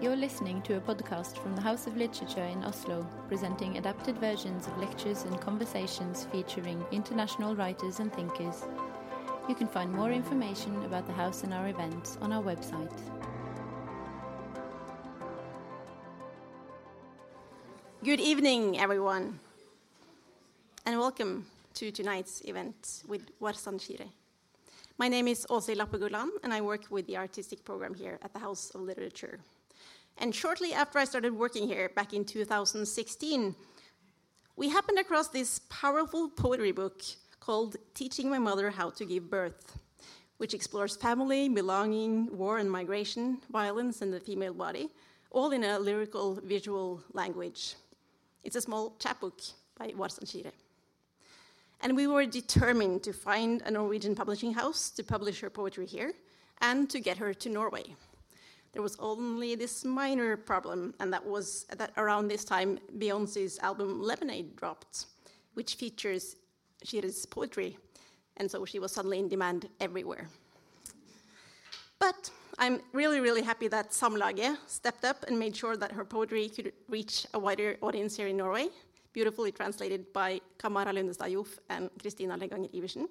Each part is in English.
You're listening to a podcast from the House of Literature in Oslo, presenting adapted versions of lectures and conversations featuring international writers and thinkers. You can find more information about the house and our events on our website. Good evening, everyone, and welcome to tonight's event with Warsan Shire. My name is Åshild Lappegard Lahn, and I work with the artistic program here at the House of Literature. And shortly after I started working here back in 2016, we happened across this powerful poetry book called Teaching My Mother How to Give Birth, which explores family, belonging, war and migration, violence, and the female body, all in a lyrical, visual language. It's a small chapbook by Warsan Shire. And we were determined to find a Norwegian publishing house to publish her poetry here and to get her to Norway. There was only this minor problem, and that was that around this time, Beyonce's album Lemonade dropped, which features Shire's poetry, and so she was suddenly in demand everywhere. But I'm really, really happy that Samlaget stepped up and made sure that her poetry could reach a wider audience here in Norway, beautifully translated by Camara Lundestad and Kristina Leganger Iversen.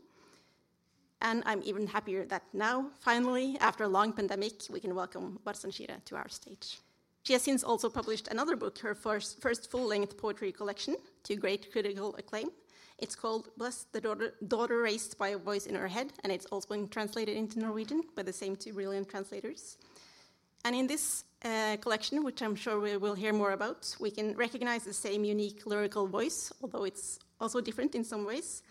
And I'm even happier that now, finally, after a long pandemic, we can welcome Warsan Shire to our stage. She has since also published another book, her first, first full length poetry collection, to great critical acclaim. It's called Bless the daughter, daughter Raised by a Voice in Her Head, and it's also been translated into Norwegian by the same two brilliant translators. And in this uh, collection, which I'm sure we will hear more about, we can recognize the same unique lyrical voice, although it's also different in some ways,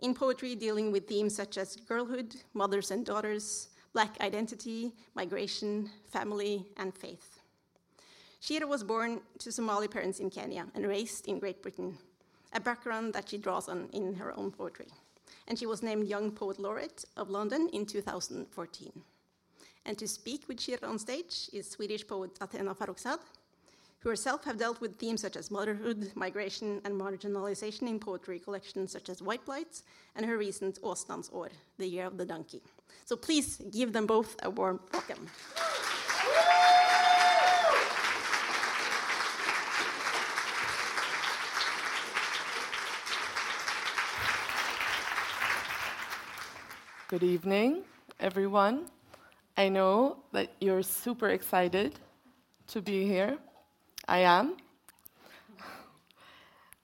in poetry dealing with themes such as girlhood, mothers and daughters, black identity, migration, family, and faith. Shire was born to Somali parents in Kenya and raised in Great Britain, a background that she draws on in her own poetry. And she was named Young Poet Laureate of London in 2014. And to speak with Shire on stage is Swedish poet Athena Farrokhzad, who herself have dealt with themes such as motherhood, migration, and marginalization in poetry collections such as White Blight and her recent Åsnans År, The Year of the Donkey. So please give them both a warm welcome. Good evening, everyone. I know that you're super excited to be here. I am.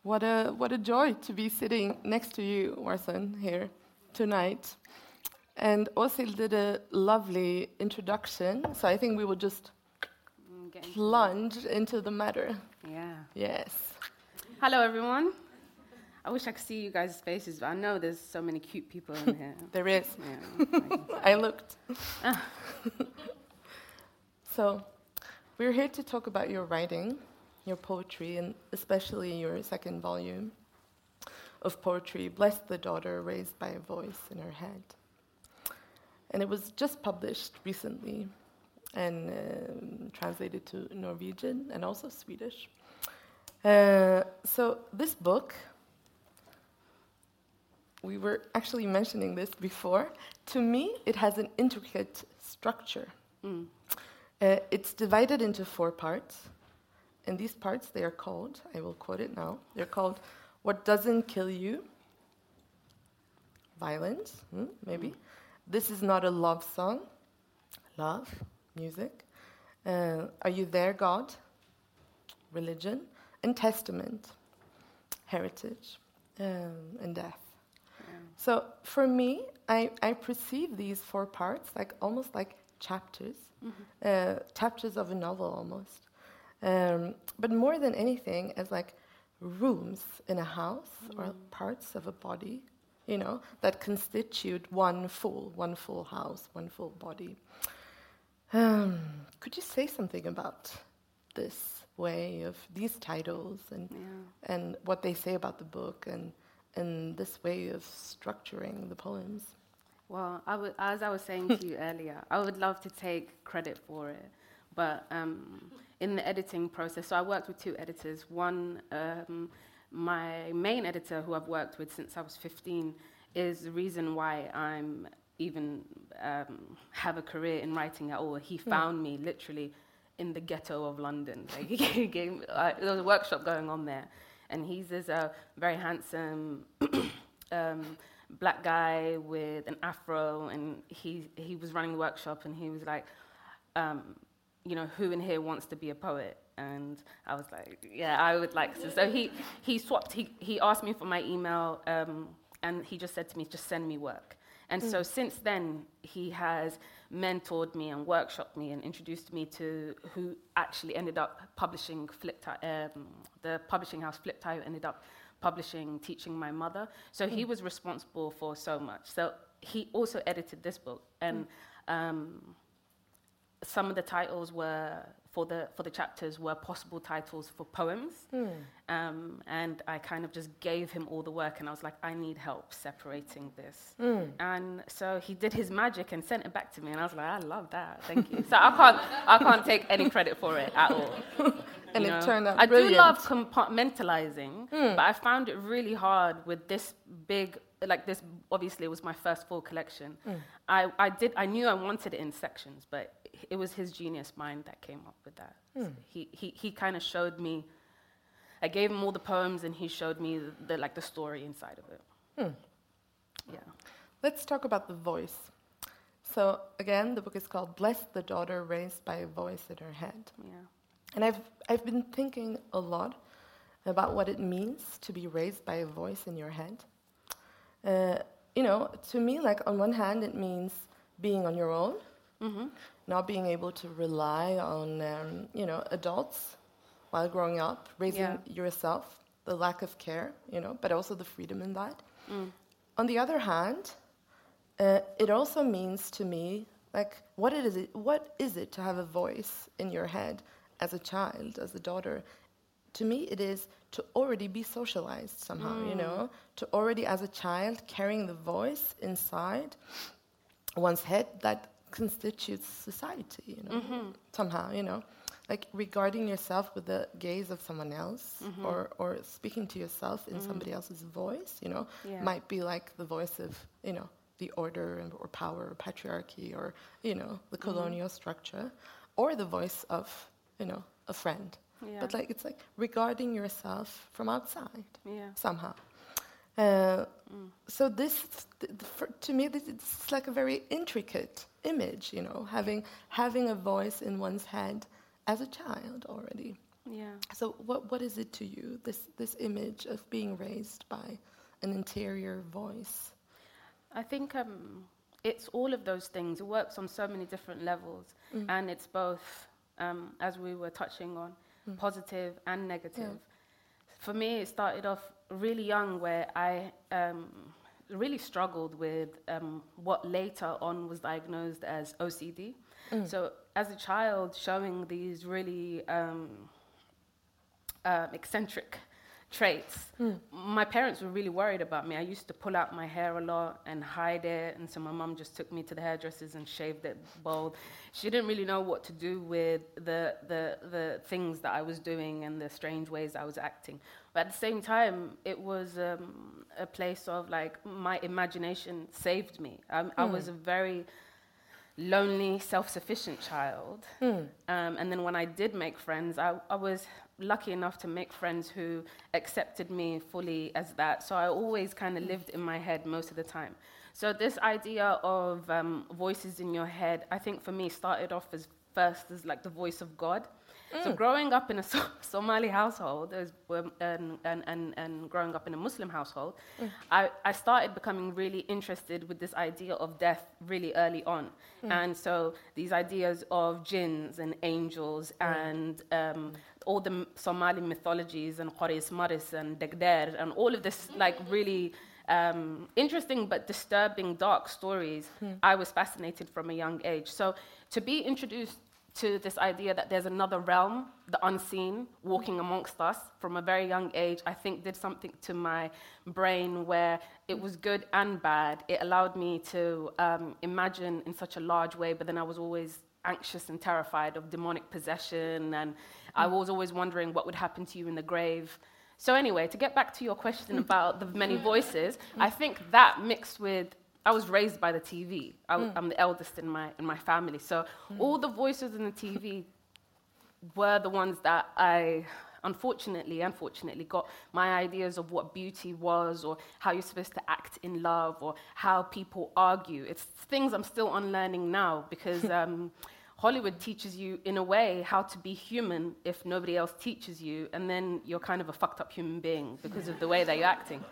What a, what a joy to be sitting next to you, Warsan, here tonight. And Åshild did a lovely introduction, so I think we will just mm, plunge into the matter. Yeah. Yes. Hello, everyone. I wish I could see you guys' faces, but I know there's so many cute people in here. There is. Yeah. I looked. Ah. so, we're here to talk about your writing, your poetry, and especially your second volume of poetry, Bless the Daughter Raised by a Voice in Her Head. And it was just published recently and um, translated to Norwegian and also Swedish. Uh, so, this book, we were actually mentioning this before. To me, it has an intricate structure. Mm. Uh, it's divided into four parts. And these parts, they are called, I will quote it now, they're called What Doesn't Kill You, Violence, hmm, maybe. Mm. This is not a love song, love, music. Uh, are You There, God? Religion. And Testament, heritage, um, and death. So for me, I, I perceive these four parts like almost like chapters, uh, chapters of a novel almost. Um, but more than anything, as like rooms in a house or parts of a body, you know, that constitute one full, one full house, one full body. Um, could you say something about this way of these titles and Yeah. and what they say about the book and and this way of structuring the poems? Well, I would, as I was saying to you earlier, I would love to take credit for it, but um, in the editing process, so I worked with two editors. One, um, my main editor, who I've worked with since I was 15, is the reason why I'm even um, have a career in writing at all. He found me literally in the ghetto of London. Like he gave, uh, there was a workshop going on there, and he's this uh, very handsome um, black guy with an afro, and he he was running the workshop, and he was like, um, you know, who in here wants to be a poet? And I was like, yeah, I would like to. So he he swapped. He he asked me for my email, um, and he just said to me, just send me work. And mm. so since then, he has mentored me and workshopped me and introduced me to who actually ended up publishing Flip um, the publishing house Flipped Eye ended up publishing Teaching My Mother. So mm. he was responsible for so much. So he also edited this book. And mm. um, some of the titles were for the for the chapters were possible titles for poems, mm. um, and I kind of just gave him all the work, and I was like, I need help separating this, mm. and so he did his magic and sent it back to me, and I was like, I love that, thank you. so I can't I can't take any credit for it at all. and know? it turned out I brilliant. do love compartmentalizing, mm. but I found it really hard with this big like this obviously it was my first full collection mm. I, I did i knew i wanted it in sections but it was his genius mind that came up with that. Mm. So he he, he kind of showed me. I gave him all the poems, and he showed me the, the like the story inside of it. Mm. Yeah. Let's talk about the voice. So again, the book is called "Bless the Daughter Raised by a Voice in Her Head." Yeah. And I've I've been thinking a lot about what it means to be raised by a voice in your head. Uh, you know, to me, like on one hand, it means being on your own, mm-hmm not being able to rely on um, you know adults while growing up, raising yeah. yourself, the lack of care, you know, but also the freedom in that. Mm. On the other hand, uh, it also means to me like what is it what is it to have a voice in your head as a child, as a daughter? To me, it is to already be socialized somehow, mm. you know, to already as a child carrying the voice inside one's head that constitutes society, you know, mm-hmm. somehow, you know, like regarding yourself with the gaze of someone else mm-hmm. or, or speaking to yourself in mm. somebody else's voice, you know, yeah. might be like the voice of, you know, the order and, or power or patriarchy or, you know, the mm-hmm. colonial mm. structure or the voice of, you know, a friend. Yeah. But like it's like regarding yourself from outside yeah. somehow. Uh, mm. So this, th- for, to me, this is like a very intricate image, you know, having having a voice in one's head as a child already. Yeah. So what what is it to you? This this image of being raised by an interior voice. I think um, it's all of those things. It works on so many different levels, mm. and it's both, um, as we were touching on, mm. positive and negative. Yeah. For me, it started off really young, where I. Um, really struggled with um, what later on was diagnosed as OCD. Mm. So, as a child, showing these really um, uh, eccentric traits, mm. my parents were really worried about me. I used to pull out my hair a lot and hide it, and so my mum just took me to the hairdressers and shaved it bald. She didn't really know what to do with the, the, the things that I was doing and the strange ways I was acting. But at the same time, it was um, a place of like my imagination saved me. Mm. I was a very lonely, self-sufficient child. Mm. Um, and then when I did make friends, I, I, was lucky enough to make friends who accepted me fully as that. So I always kind of lived in my head most of the time. So this idea of um, voices in your head, I think for me started off as first as like the voice of God. So mm. growing up in a so- Somali household as, um, and, and, and, and growing up in a Muslim household, mm. I, I started becoming really interested with this idea of death really early on. Mm. And so these ideas of jinns and angels mm. and um, all the Somali mythologies and Qori Ismaris and Dhegdheer and all of this like really um, interesting but disturbing dark stories, mm. I was fascinated from a young age. So to be introduced to this idea that there's another realm, the unseen, walking amongst us from a very young age, I think did something to my brain where it was good and bad. It allowed me to um, imagine in such a large way, but then I was always anxious and terrified of demonic possession, and I was always wondering what would happen to you in the grave. So, anyway, to get back to your question about the many voices, I think that mixed with I was raised by the TV. I, am mm. the eldest in my in my family, so mm. all the voices in the TV were the ones that I unfortunately, unfortunately, got my ideas of what beauty was or how you're supposed to act in love or how people argue. It's things I'm still unlearning now because um, Hollywood teaches you, in a way, how to be human if nobody else teaches you, and then you're kind of a fucked up human being because of the way that you're acting.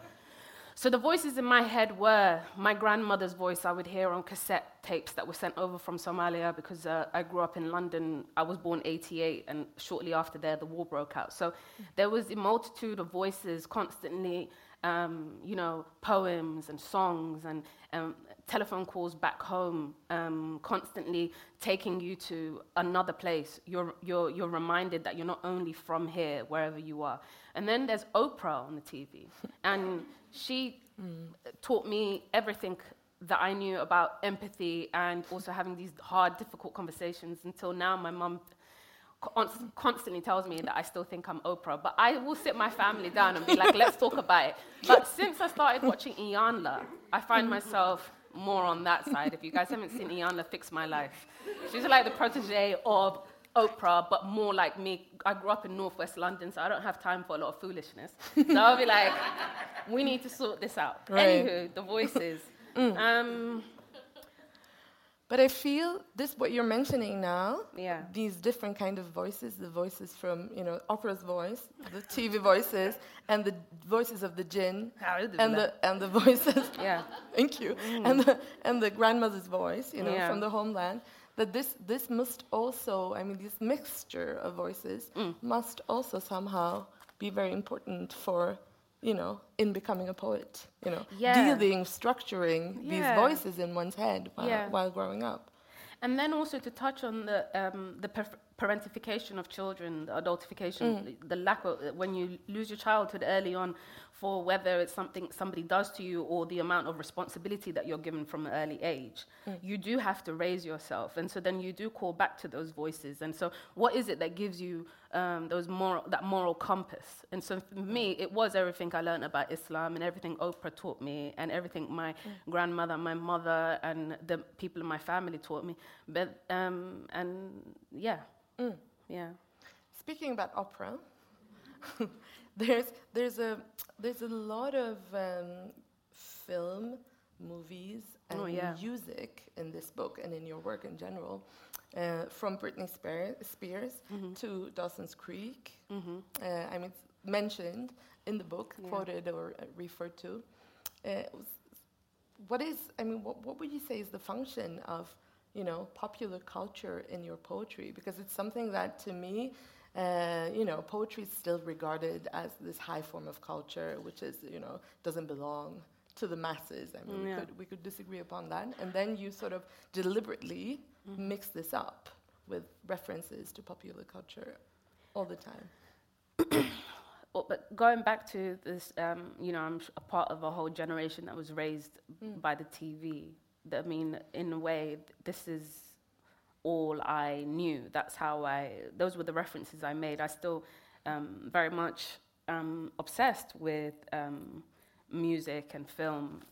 So the voices in my head were my grandmother's voice I would hear on cassette tapes that were sent over from Somalia because uh, I grew up in London. I was born 88, and shortly after there, the war broke out. So there was a multitude of voices constantly, um, you know, poems and songs and um, telephone calls back home, um, constantly taking you to another place. You're, you're, you're reminded that you're not only from here, wherever you are. And then there's Oprah on the TV. and she mm. taught me everything that I knew about empathy and also having these hard, difficult conversations until now my mum constantly tells me that I still think I'm Oprah, but I will sit my family down and be like, let's talk about it. But since I started watching Iyanla, I find myself more on that side. If you guys haven't seen Iyanla Fix My Life, she's like the protege of Oprah, but more like me. I grew up in northwest London, so I don't have time for a lot of foolishness. So I'll be like, we need to sort this out. Right. Anywho, the voices. Mm. Um, but I feel this what you're mentioning now. Yeah. These different kind of voices, the voices from you know Oprah's voice, the TV voices, and the voices of the jinn, and the and the voices. Yeah. thank you. Mm. And the and the grandmother's voice, you know, yeah. from the homeland. That this this must also, I mean, this mixture of voices mm. must also somehow be very important for you know, in becoming a poet, you know, yeah. dealing, structuring yeah. these voices in one's head while, yeah. while growing up. And then also to touch on the um, the parentification of children, the adultification, mm. the, the, lack of when you lose your childhood early on, for whether it's something somebody does to you or the amount of responsibility that you're given from an early age. Mm. You do have to raise yourself, and so then you do call back to those voices. And so, what is it that gives you um, those moral that moral compass? And so, for me, it was everything I learned about Islam and everything Oprah taught me, and everything my mm. grandmother, my mother, and the people in my family taught me. But um, and yeah, mm. yeah. Speaking about Oprah. there's there's a there's a lot of um, film, movies, and oh, yeah. music in this book and in your work in general. Uh, from Britney Spears, Spears mm-hmm. to Dawson's Creek. Mm-hmm. Uh, I mean, mentioned in the book, yeah. quoted or uh, referred to. Uh, what is, I mean, what, what would you say is the function of, you know, popular culture in your poetry? Because it's something that, to me, uh, you know, poetry is still regarded as this high form of culture, which is, you know, doesn't belong to the masses. I mean, yeah. we, could, we could disagree upon that. And then you sort of deliberately mm-hmm. mix this up with references to popular culture all the time. well, but going back to this, um, you know, I'm a part of a whole generation that was raised mm. by the TV. I mean, in a way, this is all I knew. That's how I, those were the references I made. I still um, very much um, obsessed with um, music and film.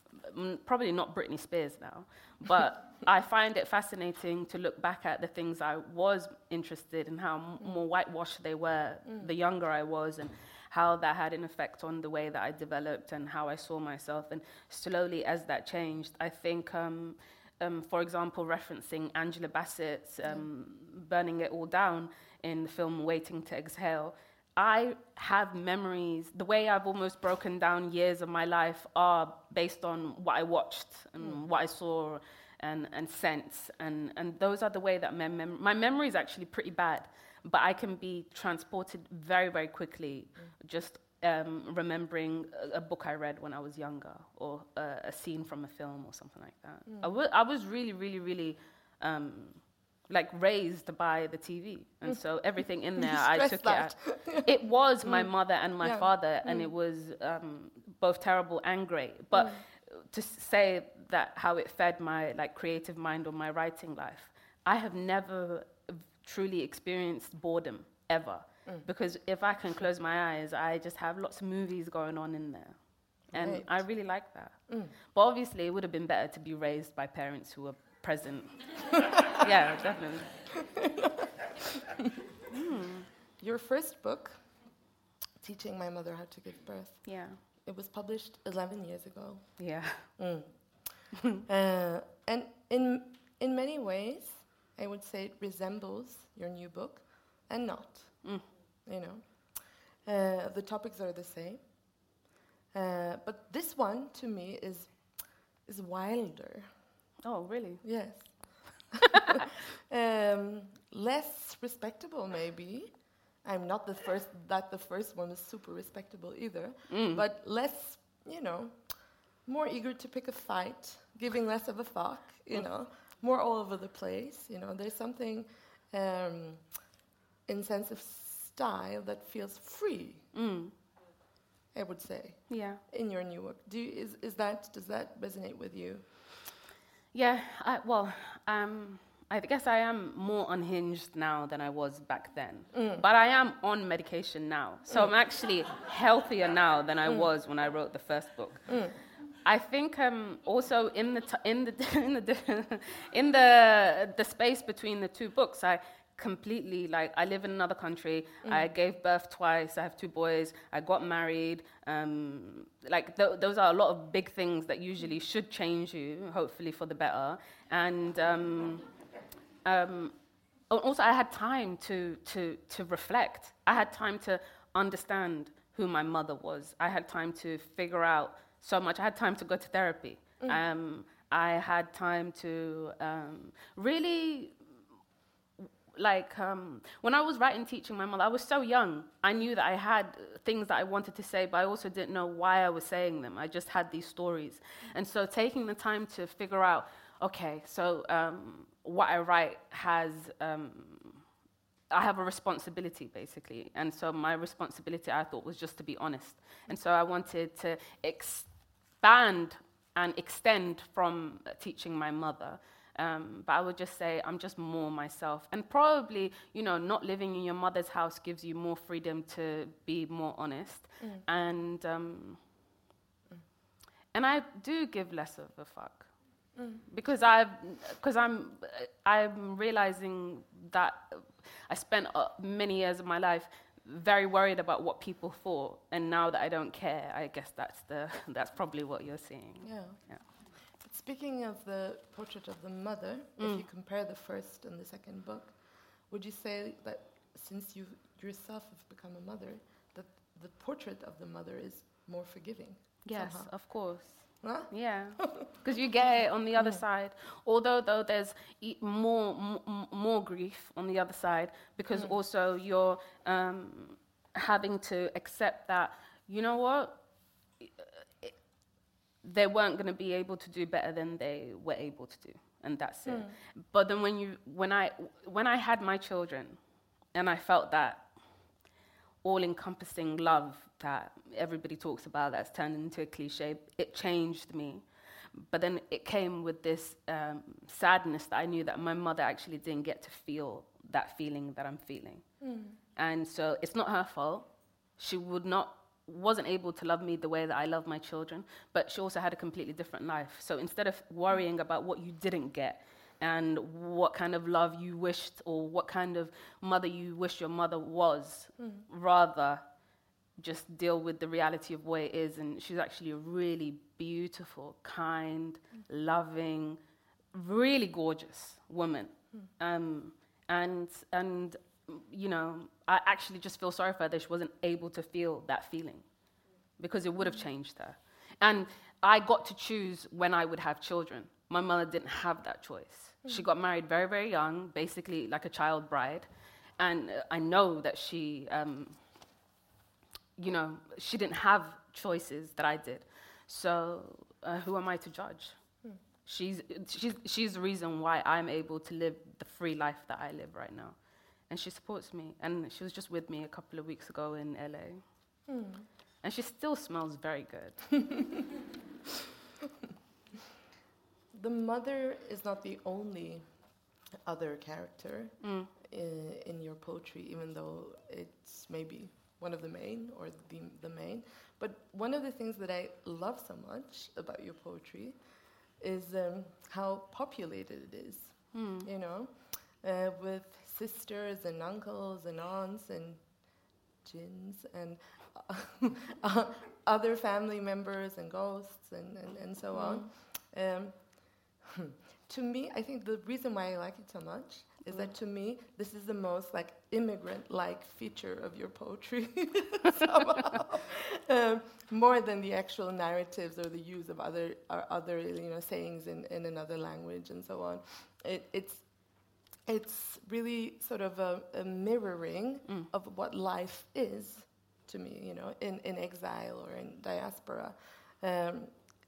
Probably not Britney Spears now, but I find it fascinating to look back at the things I was interested in, how m- more whitewashed they were mm. the younger I was, and how that had an effect on the way that I developed and how I saw myself. And slowly, as that changed, I think um, um, for example, referencing Angela Bassett's um, Burning It All Down in the film Waiting to Exhale, I have memories. The way I've almost broken down years of my life are based on what I watched and mm. what I saw and, and sense. And, and those are the way that my, mem- my memory is actually pretty bad, but I can be transported very, very quickly mm. just um, remembering a, a, book I read when I was younger or uh, a scene from a film or something like that. Mm. I, w- I was really, really, really um, like raised by the TV, and so everything in there I took that. it. it was my mm. mother and my yeah. father, and mm. it was um, both terrible and great. But mm. to say that how it fed my like creative mind or my writing life, I have never truly experienced boredom ever. Mm. Because if I can close my eyes, I just have lots of movies going on in there. And right. I really like that. Mm. But obviously, it would have been better to be raised by parents who were present. yeah, definitely. mm. your first book, Teaching My Mother How to Give Birth, Yeah. it was published 11 years ago. Yeah. Mm. uh, and in, in many ways, I would say it resembles your new book and not. Mm. You know, uh, the topics are the same. Uh, but this one, to me, is, is wilder. Oh, really? Yes. um, less respectable, maybe. I'm not the first, that the first one was super respectable either, Mm. but less, you know, more eager to pick a fight, giving less of a fuck, you know, more all over the place. You know, there's something um, in sense of style that feels free, Mm. I would say, Yeah. in your new work. Do you, is, is that, does that resonate with you? Yeah, I, well, um, I guess I am more unhinged now than I was back then. But I am on medication now. So I'm actually healthier now than I was when I wrote the first book. I think um, also in the, t- in, the, in, the, in the, the space between the two books, I completely like I live in another country. I gave birth twice. I have two boys. I got married. Um, like th- those are a lot of big things that usually should change you, hopefully for the better. And um, um, also, I had time to to to reflect. I had time to understand who my mother was. I had time to figure out so much. I had time to go to therapy. Um, I had time to um, really like um, when I was writing teaching my mother, I was so young. I knew that I had things that I wanted to say, but I also didn't know why I was saying them. I just had these stories, and so taking the time to figure out, okay, so um, what I write has. Um, I have a responsibility basically, and so my responsibility I thought was just to be honest, and so I wanted to expand and extend from teaching my mother. Um, but I would just say I'm just more myself, and probably you know not living in your mother's house gives you more freedom to be more honest, and um, and I do give less of a fuck because I've because I'm I'm realizing that I spent uh, many years of my life very worried about what people thought, and now that I don't care, I guess that's the that's probably what you're seeing. Yeah. Yeah. Speaking of the portrait of the mother, Mm. if you compare the first and the second book, would you say that since you yourself have become a mother, that the portrait of the mother is more forgiving? Yes, somehow? of course. Huh? Yeah, because you get it on the other side. Although though there's e- more m- more grief on the other side, because also you're um, having to accept that you know what they weren't going to be able to do better than they were able to do, and that's it. But then when you when I when I had my children, and I felt that all-encompassing love that everybody talks about that's turned into a cliche it changed me. But then it came with this um, sadness that i knew that my mother actually didn't get to feel that feeling that i'm feeling. And so it's not her fault. She would not wasn't able to love me the way that i love my children but she also had a completely different life. So instead of worrying about what you didn't get and what kind of love you wished or what kind of mother you wish your mother was mm. rather just deal with the reality of where it is. And she's actually a really beautiful kind mm. loving really gorgeous woman. Hmm. Um, and and you know i actually just feel sorry for her that she wasn't able to feel that feeling because it would have changed her and i got to choose when i would have children my mother didn't have that choice she got married very very young basically like a child bride and uh, i know that she um, you know, she didn't have choices that I did. So uh, who am I to judge? She's, she's, she's the reason why I'm able to live the free life that I live right now. And she supports me. And she was just with me a couple of weeks ago in LA. And she still smells very good. The mother is not the only other character Mm. in, in your poetry, even though it's maybe one of the main or the, the main. But one of the things that I love so much about your poetry is um, how populated it is. You know, uh, with sisters and uncles and aunts and jinns and uh, other family members and ghosts and, and, and so on. Um, to me, I think the reason why I like it so much is that to me, this is the most like immigrant-like feature of your poetry, somehow, um, more than the actual narratives or the use of other or other you know sayings in, in another language and so on. It, it's it's really sort of a, a mirroring Mm. of what life is to me, you know, in, in exile or in diaspora. Um,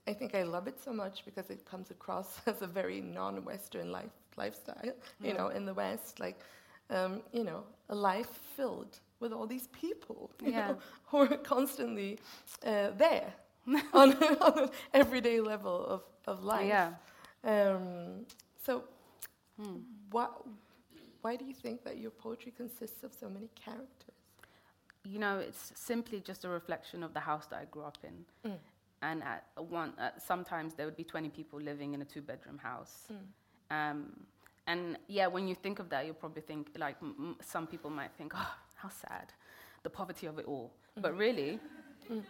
I think I love it so much because it comes across as a very non-Western life lifestyle, you Mm. know, in the West, like, um, you know, a life filled with all these people, you Yeah. know, who are constantly uh, there on, on an everyday level of, of life. Yeah. Um, so, Hmm. Why, why do you think that your poetry consists of so many characters? You know, it's simply just a reflection of the house that I grew up in. Mm. And at one, at sometimes there would be 20 people living in a two bedroom house. Um, and yeah, when you think of that, you'll probably think, like, m- some people might think, oh, how sad, the poverty of it all. But really,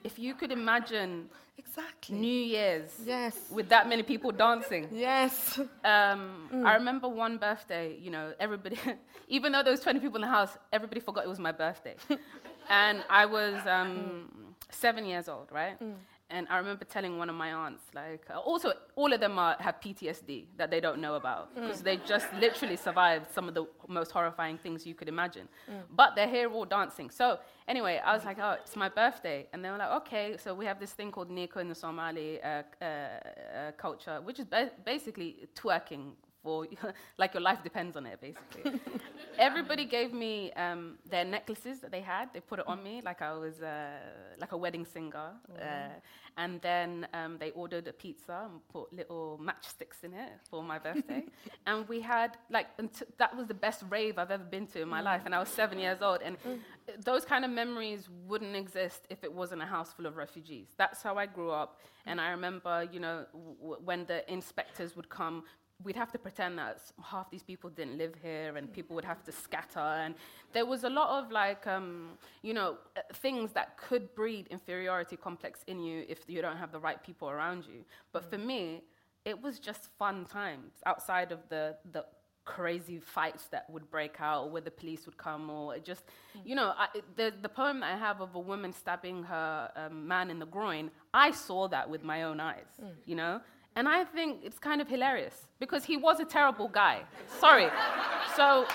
if you could imagine Exactly. New Year's yes. with that many people dancing. Yes. Um, I remember one birthday, you know, everybody, even though there was 20 people in the house, everybody forgot it was my birthday. and I was um, seven years old, right? And I remember telling one of my aunts, like, uh, also, all of them are, have PTSD that they don't know about because they just literally survived some of the most horrifying things you could imagine. But they're here all dancing. So, anyway, I was like, oh, it's my birthday. And they were like, okay, so we have this thing called Niiko in the Somali uh, uh, uh, culture, which is ba- basically twerking for, like, your life depends on it, basically. Everybody gave me um, their necklaces that they had. They put it on me like I was uh, like a wedding singer. Uh, and then um, they ordered a pizza and put little matchsticks in it for my birthday. and we had like that was the best rave I've ever been to in my life. And I was seven years old. And those kind of memories wouldn't exist if it wasn't a house full of refugees. That's how I grew up. And I remember, you know, w- when the inspectors would come we'd have to pretend that half these people didn't live here and people would have to scatter. And there was a lot of like um, you know uh, things that could breed inferiority complex in you if you don't have the right people around you. But for me it was just fun times outside of the the crazy fights that would break out or where the police would come or it just you know I, the, the poem that i have of a woman stabbing her um, man in the groin i saw that with my own eyes you know and I think it's kind of hilarious because he was a terrible guy. Sorry. So,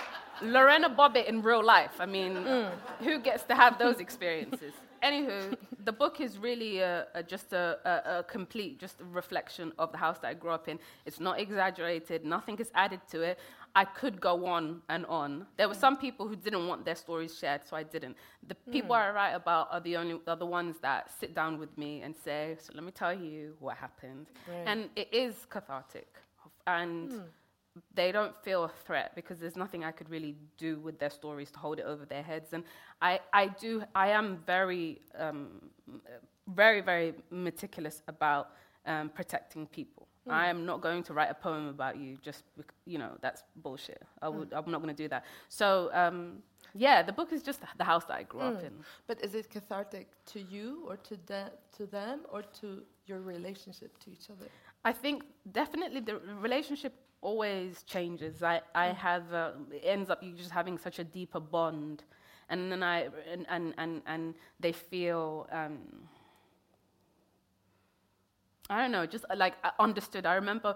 Lorena Bobbitt in real life, I mean, mm. who gets to have those experiences? Anywho, the book is really a, a, just a, a, a complete, just a reflection of the house that I grew up in. It's not exaggerated, nothing is added to it. I could go on and on. There were some people who didn't want their stories shared, so I didn't. The people I write about are the only are the ones that sit down with me and say, "So let me tell you what happened," Right. and it is cathartic, and they don't feel a threat because there's nothing I could really do with their stories to hold it over their heads. And I, I do, I am very, um, very, very meticulous about um, protecting people. I am not going to write a poem about you just, bec- you know, that's bullshit. I would, I'm not going to do that. So, um, yeah, the book is just the house that I grew up in. But is it cathartic to you or to, the, to them or to your relationship to each other? I think definitely the relationship always changes. I, I have uh, it ends up you just having such a deeper bond, and then I and and and, and they feel. Um, I don't know, just like understood. I remember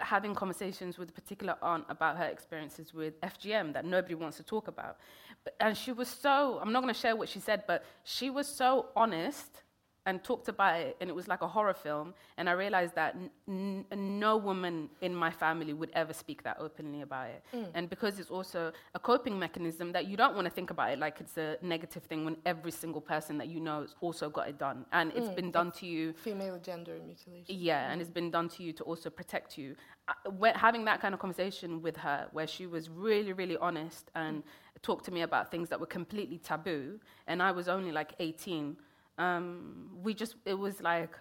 having conversations with a particular aunt about her experiences with FGM that nobody wants to talk about. But, and she was so, I'm not going to share what she said, but she was so honest and talked about it, and it was like a horror film. And I realized that n- n- no woman in my family would ever speak that openly about it. Mm. And because it's also a coping mechanism that you don't want to think about it like it's a negative thing when every single person that you know has also got it done, and it's mm, been done to you. Female gender mutilation. Yeah, and mm. it's been done to you to also protect you. Uh, when, having that kind of conversation with her, where she was really, really honest and talked to me about things that were completely taboo, and I was only like 18, um, we just, it was like,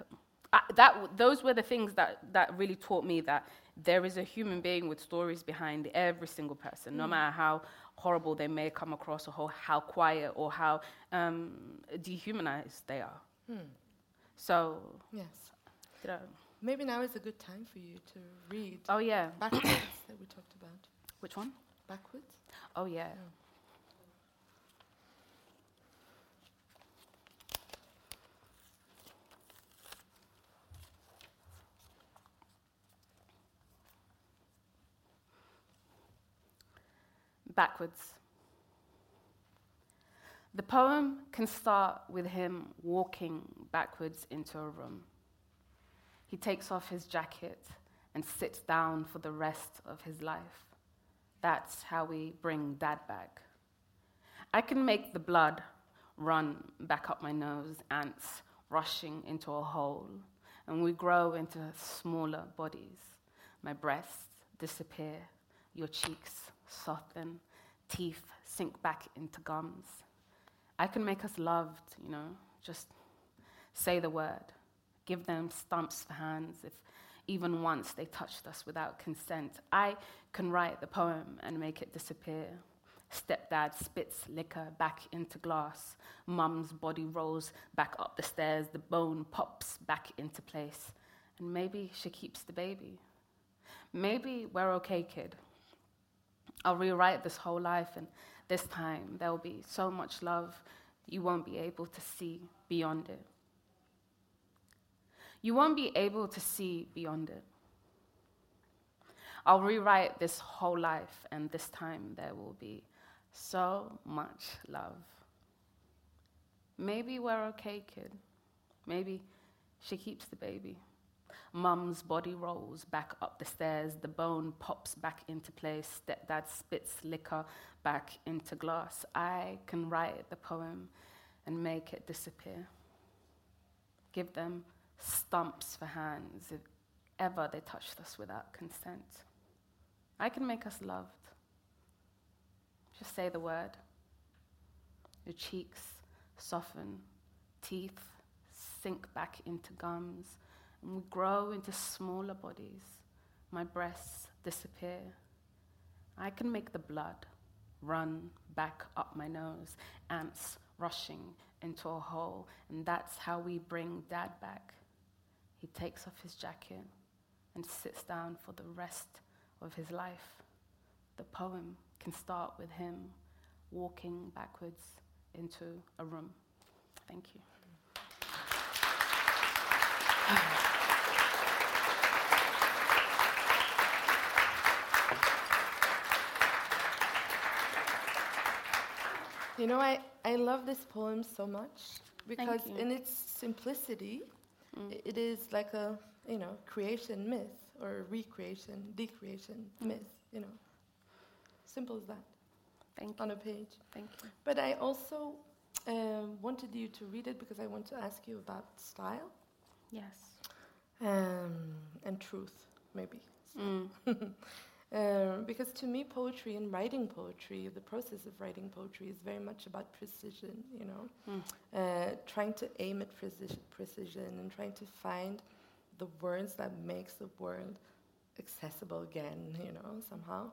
I, that, those were the things that, that really taught me that there is a human being with stories behind every single person, no matter how horrible they may come across, or how, how quiet or how um, dehumanized they are. So, Yes. did I- Maybe now is a good time for you to read oh yeah, backwards that we talked about. which one? Backwards? Oh yeah. Backwards. The poem can start with him walking backwards into a room. He takes off his jacket and sits down for the rest of his life. That's how we bring dad back. I can make the blood run back up my nose, ants rushing into a hole, and we grow into smaller bodies. My breasts disappear, your cheeks soften, teeth sink back into gums. I can make us loved, you know, just say the word. Give them stumps for hands if even once they touched us without consent. I can write the poem and make it disappear. Stepdad spits liquor back into glass. Mum's body rolls back up the stairs. The bone pops back into place. And maybe she keeps the baby. Maybe we're okay, kid. I'll rewrite this whole life, and this time there will be so much love you won't be able to see beyond it. You won't be able to see beyond it. I'll rewrite this whole life, and this time there will be so much love. Maybe we're okay, kid. Maybe she keeps the baby. Mum's body rolls back up the stairs. The bone pops back into place. Stepdad spits liquor back into glass. I can write the poem and make it disappear. Give them stumps for hands if ever they touched us without consent. I can make us loved. Just say the word. Your cheeks soften, teeth sink back into gums, and we grow into smaller bodies. My breasts disappear. I can make the blood run back up my nose, ants rushing into a hole, and that's how we bring dad back. He takes off his jacket and sits down for the rest of his life. The poem can start with him walking backwards into a room. Thank you. You know, I, I love this poem so much because in its simplicity, i- it is like a, you know, creation myth or recreation, decreation myth, you know. Simple as that Thank you. on a page. Thank you. But I also um, wanted you to read it because I want to ask you about style Yes. um, and truth, maybe. Mm. Um, because to me, poetry and writing poetry, the process of writing poetry is very much about precision, you know, Mm. uh, trying to aim at precision, precision and trying to find the words that makes the world accessible again, you know, somehow.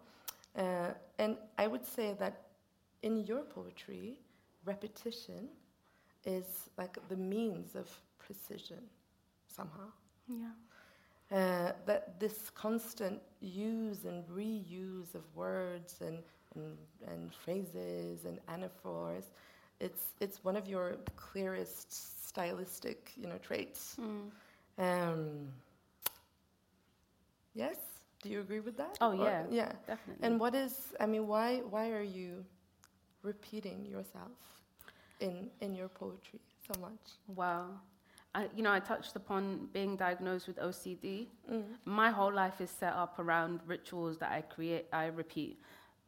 Uh, and I would say that in your poetry, repetition is like the means of precision, somehow. Yeah. Uh, that this constant use and reuse of words and, and, and phrases and anaphors, it's, it's one of your clearest stylistic you know, traits. Mm. Um, yes? Do you agree with that? Oh, Or- yeah. yeah. Definitely. And what is, I mean, why, why are you repeating yourself in, in your poetry so much? Wow. I, you know, I touched upon being diagnosed with OCD. Mm. My whole life is set up around rituals that I create, I repeat.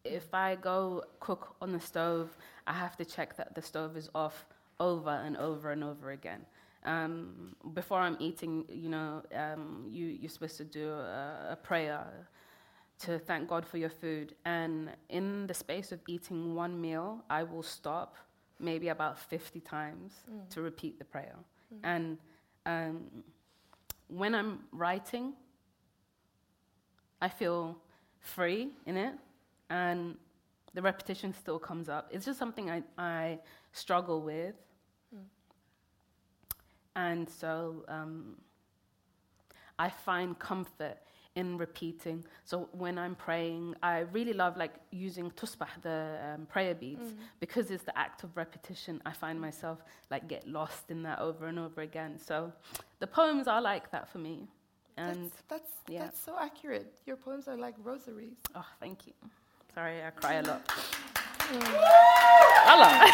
If I go cook on the stove, I have to check that the stove is off over and over and over again. Um, before I'm eating, you know, um, you, you're supposed to do a, a prayer to thank God for your food. And in the space of eating one meal, I will stop maybe about 50 times to repeat the prayer. And um, when I'm writing, I feel free in it, and the repetition still comes up. It's just something I, I struggle with. Mm. And so um, I find comfort in repeating. So when I'm praying, I really love like using tusbah, the um, prayer beads, mm. because it's the act of repetition. I find myself like get lost in that over and over again. So the poems are like that for me. And that's that's, yeah. that's so accurate. Your poems are like rosaries. Oh, thank you. Sorry, I cry a lot. Mm. a lot.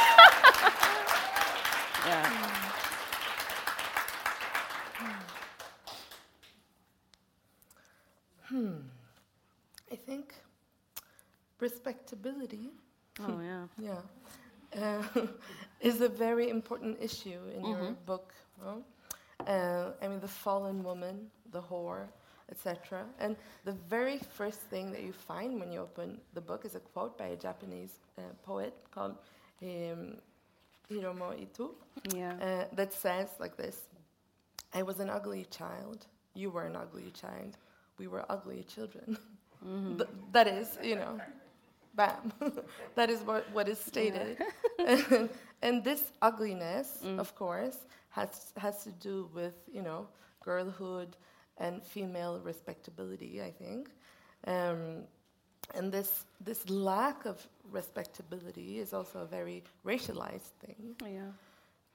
yeah. Hmm. Think respectability. Oh yeah. yeah. Uh, is a very important issue in mm-hmm. your book. No? Uh, I mean, the fallen woman, the whore, etc. And the very first thing that you find when you open the book is a quote by a Japanese uh, poet called um, Hiromi Ito yeah. uh, that says like this I was an ugly child, you were an ugly child, we were ugly children. Mm-hmm. Th- that is, you know, bam. that is what, what is stated. Yeah. and, this ugliness, mm. of course, has, has to do with, you know, girlhood and female respectability, I think. Um, and this, this lack of respectability is also a very racialized thing. Yeah.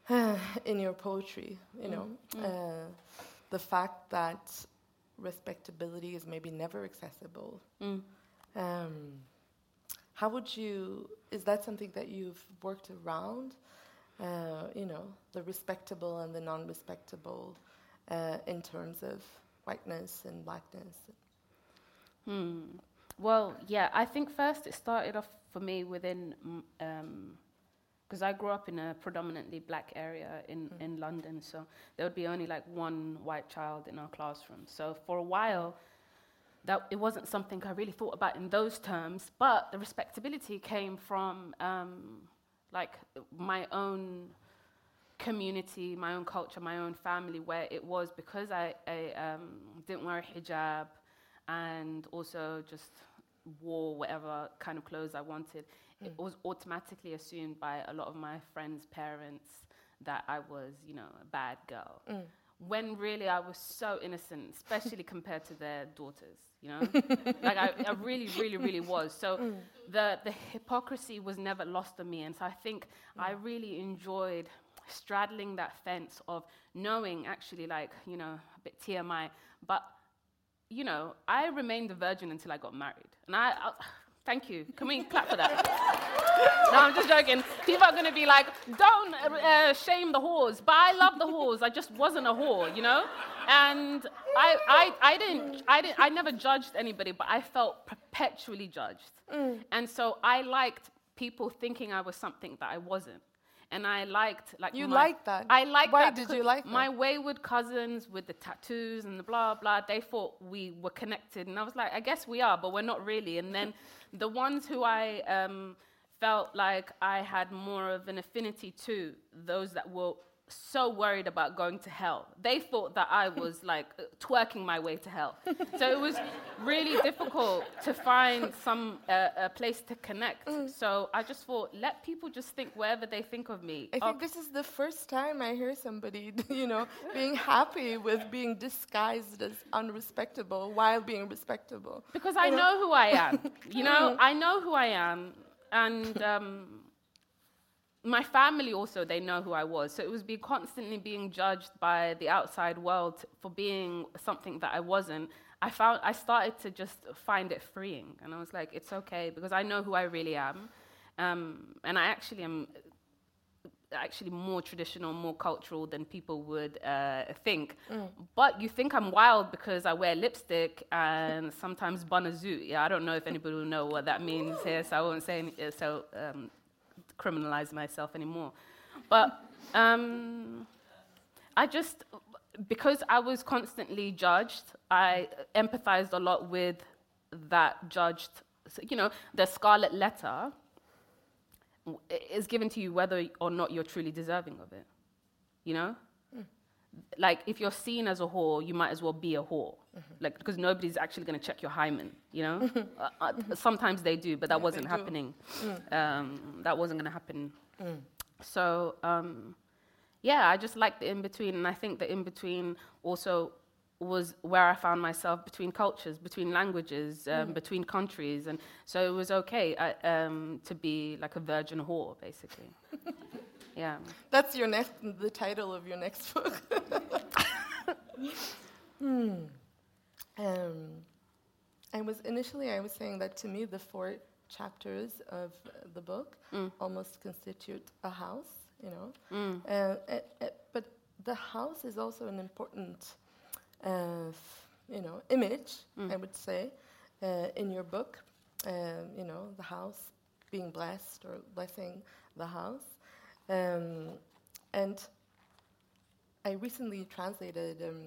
in your poetry, you know. Mm. Uh, the fact that respectability is maybe never accessible. Mm. Um, how would you? Is that something that you've worked around? Uh, you know, the respectable and the non-respectable uh, in terms of whiteness and blackness. Hmm. Well, yeah, I think first it started off for me within. Um, because I grew up in a predominantly black area in, mm. in London, so there would be only like one white child in our classroom. So for a while, that it wasn't something I really thought about in those terms, but the respectability came from um, like my own community, my own culture, my own family, where it was because I, I um, didn't wear a hijab and also just wore whatever kind of clothes I wanted mm. it was automatically assumed by a lot of my friends' parents that I was, you know, a bad girl. Mm. When really I was so innocent, especially compared to their daughters, you know? like I, I, really, really, really was. So mm. the, the hypocrisy was never lost on me. And so I think mm. I really enjoyed straddling that fence of knowing actually like, you know, a bit TMI, but you know, I remained a virgin until I got married. And I, I Thank you. Can we clap for that? no, I'm just joking. People are going to be like, don't uh, shame the whores. But I love the whores. I just wasn't a whore, you know? And I, I, I, didn't, I, didn't, I never judged anybody, but I felt perpetually judged. Mm. And so I liked people thinking I was something that I wasn't and I liked like you my, liked that. I liked Why that did you like my that? wayward cousins with the tattoos and the blah blah. They thought we were connected, and I was like, I guess we are, but we're not really. And then the ones who I um, felt like I had more of an affinity to, those that were so worried about going to hell. They thought that I was like twerking my way to hell. so it was really difficult to find some uh, a place to connect. Mm. So I just thought, let people just think wherever they think of me. I think this is the first time I hear somebody, you know, being happy with being disguised as unrespectable while being respectable. Because I know? know? who I am. You know, I know who I am, and. Um, my family also they know who I was. So it was be constantly being judged by the outside world for being something that I wasn't. I found I started to just find it freeing, and I was like, it's okay because I know who I really am, um, and I actually am actually more traditional, more cultural than people would uh, think. Mm. But you think I'm wild because I wear lipstick and sometimes bun a. Yeah, I don't know if anybody will know what that means here, so I won't say any, so. Um, criminalize myself anymore. But um, I just, because I was constantly judged, I empathized a lot with that judged, you know, the scarlet letter is given to you whether or not you're truly deserving of it. You know? Mm. like if you're seen as a whore, you might as well be a whore, like because nobody's actually going to check your hymen. You know, uh, uh, sometimes they do, but that Yeah, wasn't happening. Um, that wasn't going to happen. So um, yeah, I just like the in between, and I think the in between also was where I found myself between cultures, between languages, um, between countries, and so it was okay I, um, to be like a virgin whore, basically. yeah. That's your next, the title of your next book. hmm. Um, I was initially I was saying that to me the four chapters of the book almost constitute a house, you know. Uh, uh, uh, but the house is also an important, uh, f- you know, image. I would say uh, in your book, um, you know, the house being blessed or blessing the house. Um, and I recently translated um,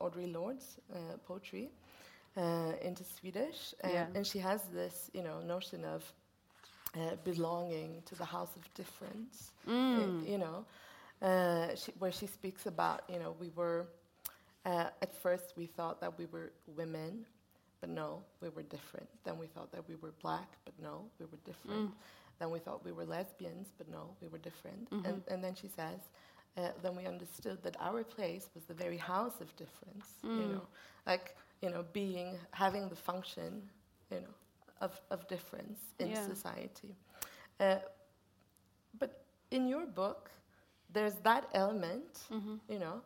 Audre Lorde's uh, poetry uh, into Swedish, and, Yeah. and she has this, you know, notion of uh, belonging to the house of difference. Mm. y- you know, uh, she, where she speaks about, you know, we were uh, at first we thought that we were women, but no, we were different. Then we thought that we were black, but no, we were different. Then we thought we were lesbians, but no, we were different. And, and then she says, uh, then we understood that our place was the very house of difference. You know, like you know, being having the function, you know, of of difference in Yeah. society. Uh, but in your book, there's that element, you know,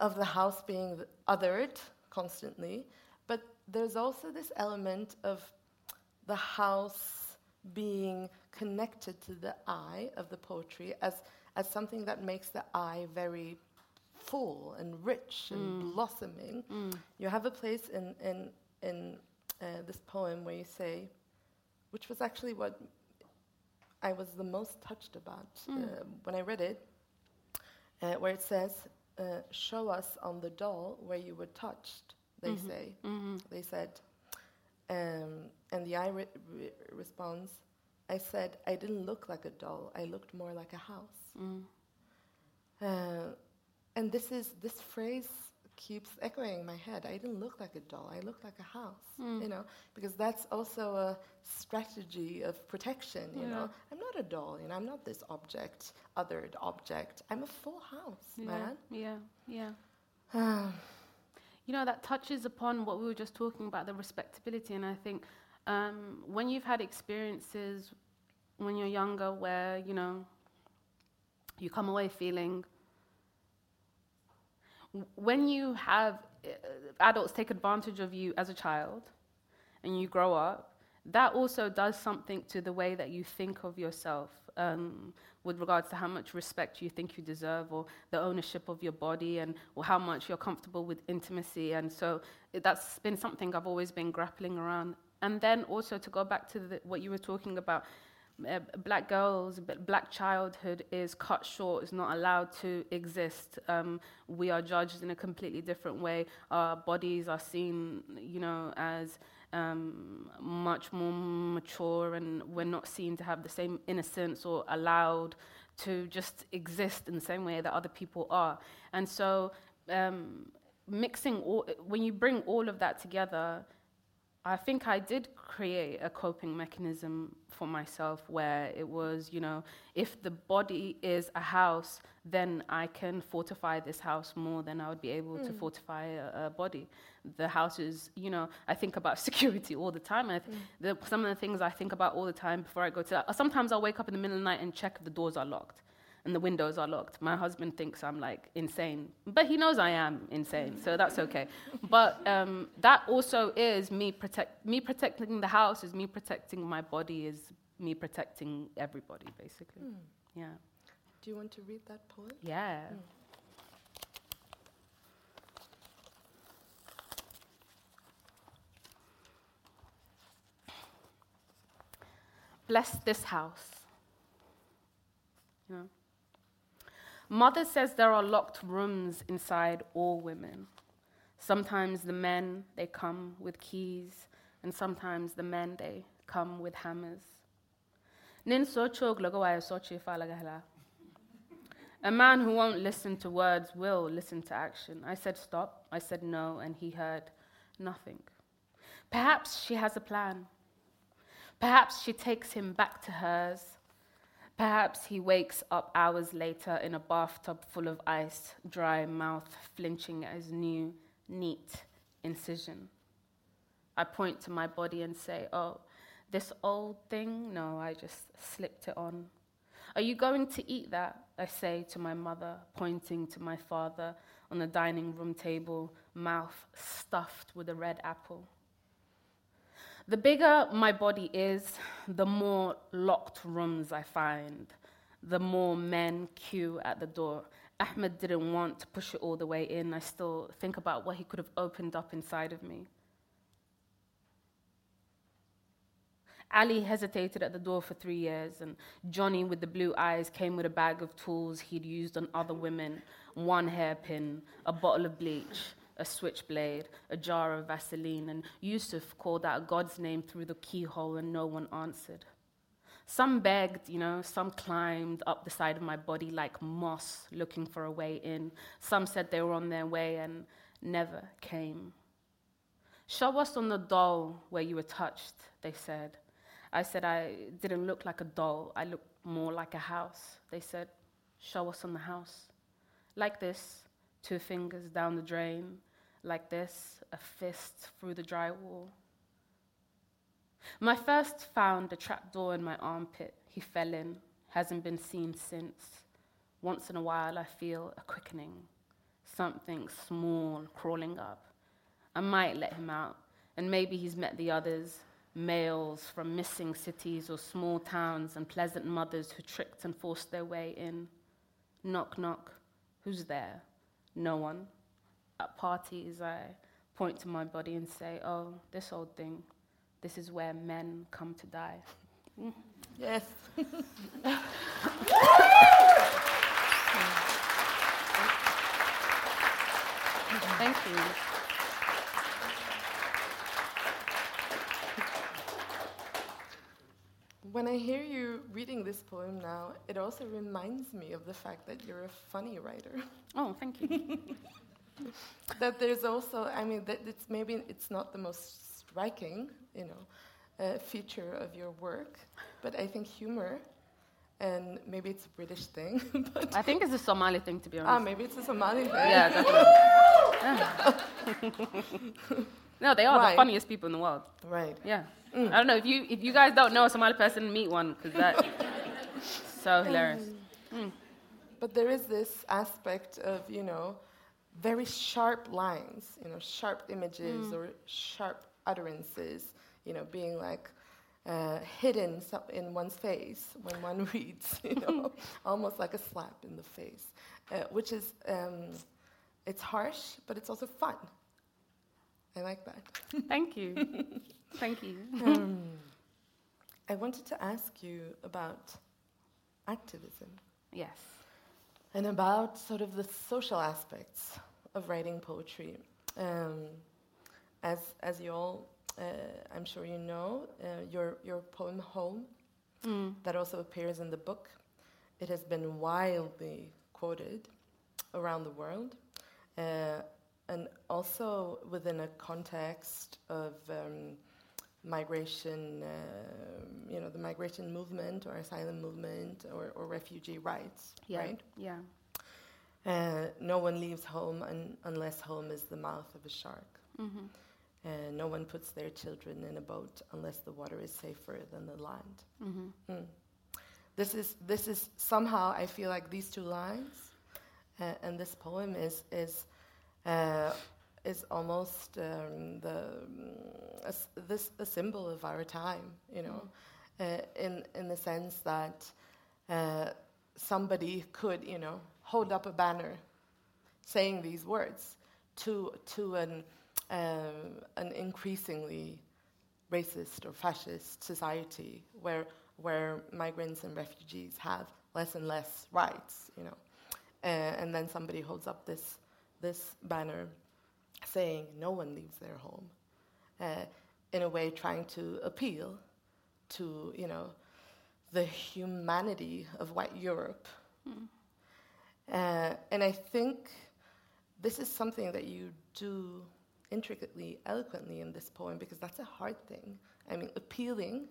of the house being othered constantly, but there's also this element of the house being connected to the eye of the poetry as, as something that makes the eye very full and rich and blossoming. You have a place in, in, in uh, this poem where you say, which was actually what I was the most touched about uh, when I read it, uh, where it says, uh, Show us on the doll where you were touched, they say. They said, um, and the eye re- re- responds, I said, I didn't look like a doll, I looked more like a house. Uh, and this is this phrase keeps echoing in my head. I didn't look like a doll. I looked like a house. You know, because that's also a strategy of protection. You know, I'm not a doll. You know, I'm not this object, othered object. I'm a full house, man. Yeah, yeah, yeah. You know, that touches upon what we were just talking about the respectability. And I think um, when you've had experiences when you're younger where, you know, you come away feeling, when you have uh, adults take advantage of you as a child and you grow up, that also does something to the way that you think of yourself um, with regards to how much respect you think you deserve or the ownership of your body and or how much you're comfortable with intimacy. And so it- that's been something I've always been grappling around. And then also to go back to the, what you were talking about, uh, black girls, black childhood is cut short, is not allowed to exist. Um, we are judged in a completely different way. Our bodies are seen, you know, as um, much more mature, and we're not seen to have the same innocence or allowed to just exist in the same way that other people are. And so, um, mixing all, when you bring all of that together, I think I did create a coping mechanism for myself where it was, you know, if the body is a house, then I can fortify this house more than I would be able to fortify a, a body. The house is, you know, I think about security all the time. And I th- mm. the, some of the things I think about all the time before I go to that, sometimes I'll wake up in the middle of the night and check if the doors are locked and the windows are locked. My husband thinks I'm like insane, but he knows I am insane, so that's okay. But um, that also is me protect me protecting the house is me protecting my body is me protecting everybody basically. Mm. Yeah, Do you want to read that poem? yeah. Mm. Bless this house. You know? Mother says there are locked rooms inside all women. Sometimes the men, they come with keys, and sometimes the men, they come with hammers. Nin. A man who won't listen to words will listen to action. I said stop, I said no, and he heard nothing. Perhaps she has a plan. Perhaps she takes him back to hers. Perhaps he wakes up hours later in a bathtub full of ice, dry mouth flinching at his new, neat incision. I point to my body and say, Oh, this old thing? No, I just slipped it on. Are you going to eat that? I say to my mother, pointing to my father on the dining room table, mouth stuffed with a red apple. The bigger my body is, the more locked rooms I find, the more men queue at the door. Ahmed didn't want to push it all the way in. I still think about what he could have opened up inside of me. Ali hesitated at the door for three years, and Johnny with the blue eyes came with a bag of tools he'd used on other women one hairpin, a bottle of bleach, a switchblade, a jar of Vaseline, and Yusuf called out God's name through the keyhole, and no one answered. Some begged, you know, some climbed up the side of my body like moss looking for a way in. Some said they were on their way and never came. Show us on the doll where you were touched, they said. I said I didn't look like a doll, I looked more like a house. They said, Show us on the house. Like this, two fingers down the drain. Like this, a fist through the drywall. My first found a trap door in my armpit. He fell in, hasn't been seen since. Once in a while, I feel a quickening, something small crawling up. I might let him out, and maybe he's met the others, males from missing cities or small towns and pleasant mothers who tricked and forced their way in. Knock, knock. Who's there? No one. At parties, I point to my body and say, Oh, this old thing, this is where men come to die. Yes. Thank you. When I hear you reading this poem now, it also reminds me of the fact that you're a funny writer. Oh, thank you. that there's also, I mean, that it's maybe it's not the most striking, you know, uh, feature of your work, but I think humor, and maybe it's a British thing, but I think it's a Somali thing, to be honest. ah, maybe it's a Somali thing. Yeah, definitely. No, they are Why? the funniest people in the world. Right. Yeah. I don't know if you if you guys don't know a Somali person, meet one because that so hilarious. But there is this aspect of, you know, very sharp lines, you know, sharp images or sharp utterances, you know, being like uh, hidden in one's face when one reads, you know, almost like a slap in the face, uh, which is, um, it's harsh, but it's also fun. I like that. Thank you. Thank you. Um, I wanted to ask you about activism. Yes. and about sort of the social aspects of writing poetry. Um, as, as you all, uh, I'm sure you know, uh, your, your poem Home, Mm. that also appears in the book, it has been wildly quoted around the world, uh, and also within a context of um, migration, uh, you know, the migration movement or asylum movement or, or refugee rights, Yeah. right? Yeah. Uh, no one leaves home un- unless home is the mouth of a shark. hmm Uh, no one puts their children in a boat unless the water is safer than the land. hmm Mm. This is this is somehow I feel like these two lines, uh, and this poem is is uh, is almost um, the mm, a this a symbol of our time. You know, uh, in in the sense that uh, somebody could you know hold up a banner saying these words to to an um, an increasingly racist or fascist society where where migrants and refugees have less and less rights, you know, uh, and then somebody holds up this this banner saying no one leaves their home, uh, in a way trying to appeal to you know the humanity of white Europe. Uh, and I think this is something that you do intricately, eloquently in this poem because that's a hard thing. I mean, appealing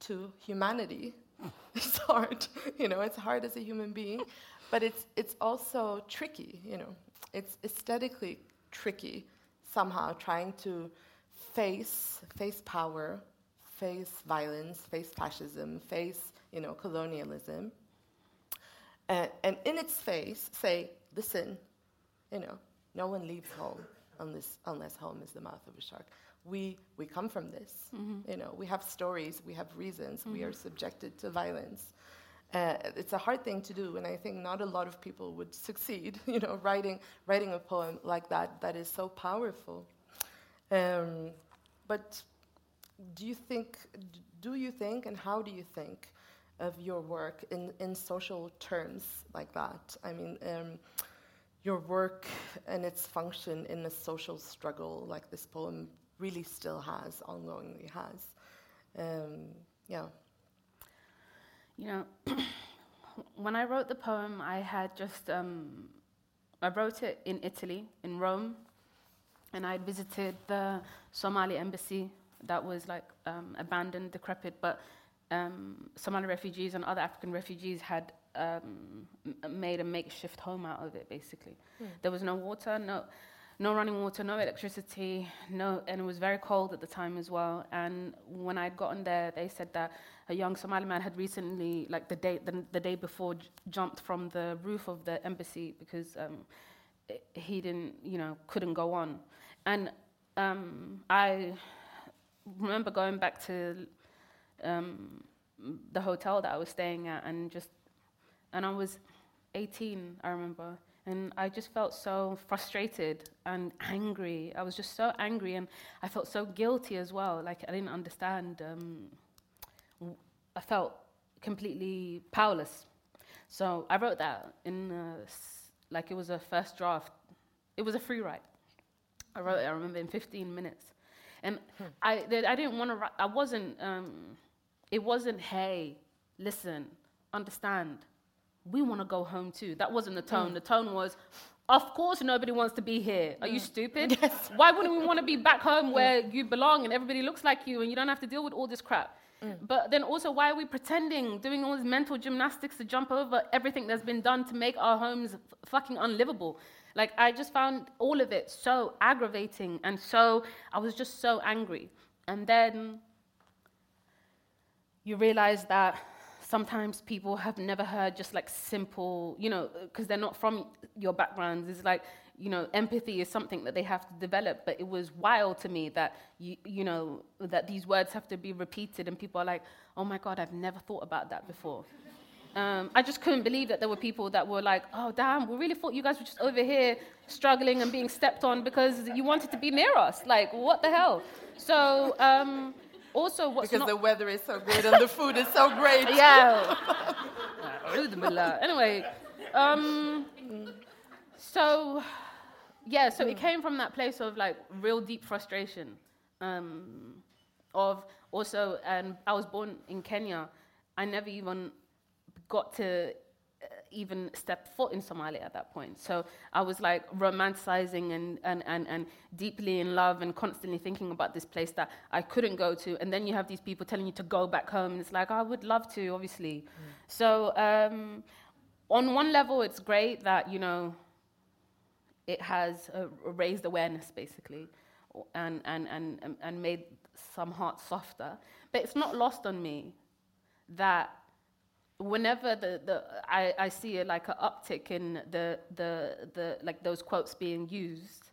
to humanity is hard. You know, it's hard as a human being, but it's it's also tricky. You know, it's aesthetically tricky somehow trying to face face power, face violence, face fascism, face you know colonialism, and, and in its face say, listen, you know, no one leaves home unless unless home is the mouth of a shark. We we come from this, mm-hmm. you know. We have stories, we have reasons, mm-hmm. we are subjected to violence. Uh, it's a hard thing to do, and I think not a lot of people would succeed, you know, writing writing a poem like that that is so powerful. Um, but do you think, do you think, and how do you think of your work in, in social terms like that? I mean, um, your work and its function in a social struggle like this poem really still has, ongoingly has. Um, yeah. You know, when I wrote the poem, I had just, um, I wrote it in Italy, in Rome, and I had visited the Somali embassy that was like um, abandoned, decrepit, but um, Somali refugees and other African refugees had um, made a makeshift home out of it. Basically, mm. there was no water, no no running water, no electricity, no, and it was very cold at the time as well. And when I'd gotten there, they said that a young Somali man had recently, like the day the, the day before, j- jumped from the roof of the embassy because um, it, he didn't, you know, couldn't go on. And um, I remember going back to um, the hotel that I was staying at and just, and I was 18, I remember. And I just felt so frustrated and angry. I was just so angry, and I felt so guilty as well. Like I didn't understand. Um, I felt completely powerless. So I wrote that in uh, like it was a first draft. It was a free write. I wrote it. I remember in 15 minutes, and hmm. I I didn't want to. write. I wasn't. Um, it wasn't. Hey, listen, understand. We want to go home too. That wasn't the tone. Mm. The tone was, of course, nobody wants to be here. Are mm. you stupid? Yes. Why wouldn't we want to be back home mm. where you belong and everybody looks like you and you don't have to deal with all this crap? Mm. But then also, why are we pretending, doing all this mental gymnastics to jump over everything that's been done to make our homes f- fucking unlivable? Like, I just found all of it so aggravating and so, I was just so angry. And then you realize that sometimes people have never heard just like simple, you know, because they're not from your backgrounds. It's like, you know, empathy is something that they have to develop. But it was wild to me that, you, you know, that these words have to be repeated and people are like, oh my God, I've never thought about that before. Um, I just couldn't believe that there were people that were like, oh, damn, we really thought you guys were just over here struggling and being stepped on because you wanted to be near us. Like, what the hell? So, um, also, what's Because not the weather is so good and the food is so great. Yeah. anyway, um, so, yeah, so it came from that place of like real deep frustration. Um, of also, and I was born in Kenya. I never even got to even stepped foot in Somalia at that point. So I was like romanticizing and, and, and, and deeply in love and constantly thinking about this place that I couldn't go to. And then you have these people telling you to go back home. And it's like, I would love to, obviously. Mm. So um, on one level, it's great that, you know, it has uh, raised awareness, basically, and, and, and, and made some hearts softer. But it's not lost on me that whenever the, the I, I see a, like an uptick in the, the, the like those quotes being used,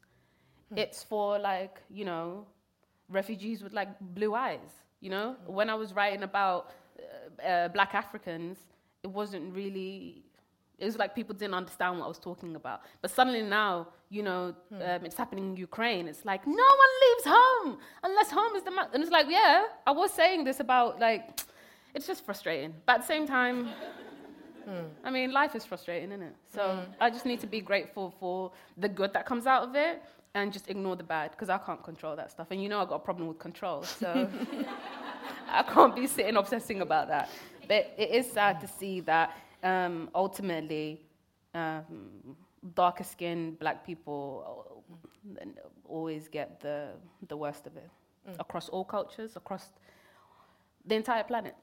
hmm. it's for like you know refugees with like blue eyes. You know, hmm. when I was writing about uh, uh, Black Africans, it wasn't really. It was like people didn't understand what I was talking about. But suddenly now, you know, hmm. um, it's happening in Ukraine. It's like no one leaves home unless home is the. Ma-. And it's like, yeah, I was saying this about like it's just frustrating. But at the same time, hmm. I mean, life is frustrating, isn't it? So mm. I just need to be grateful for the good that comes out of it and just ignore the bad because I can't control that stuff. And you know, I've got a problem with control. So I can't be sitting obsessing about that. But it is sad to see that um, ultimately um, darker skinned black people uh, always get the, the worst of it mm. across all cultures, across the entire planet.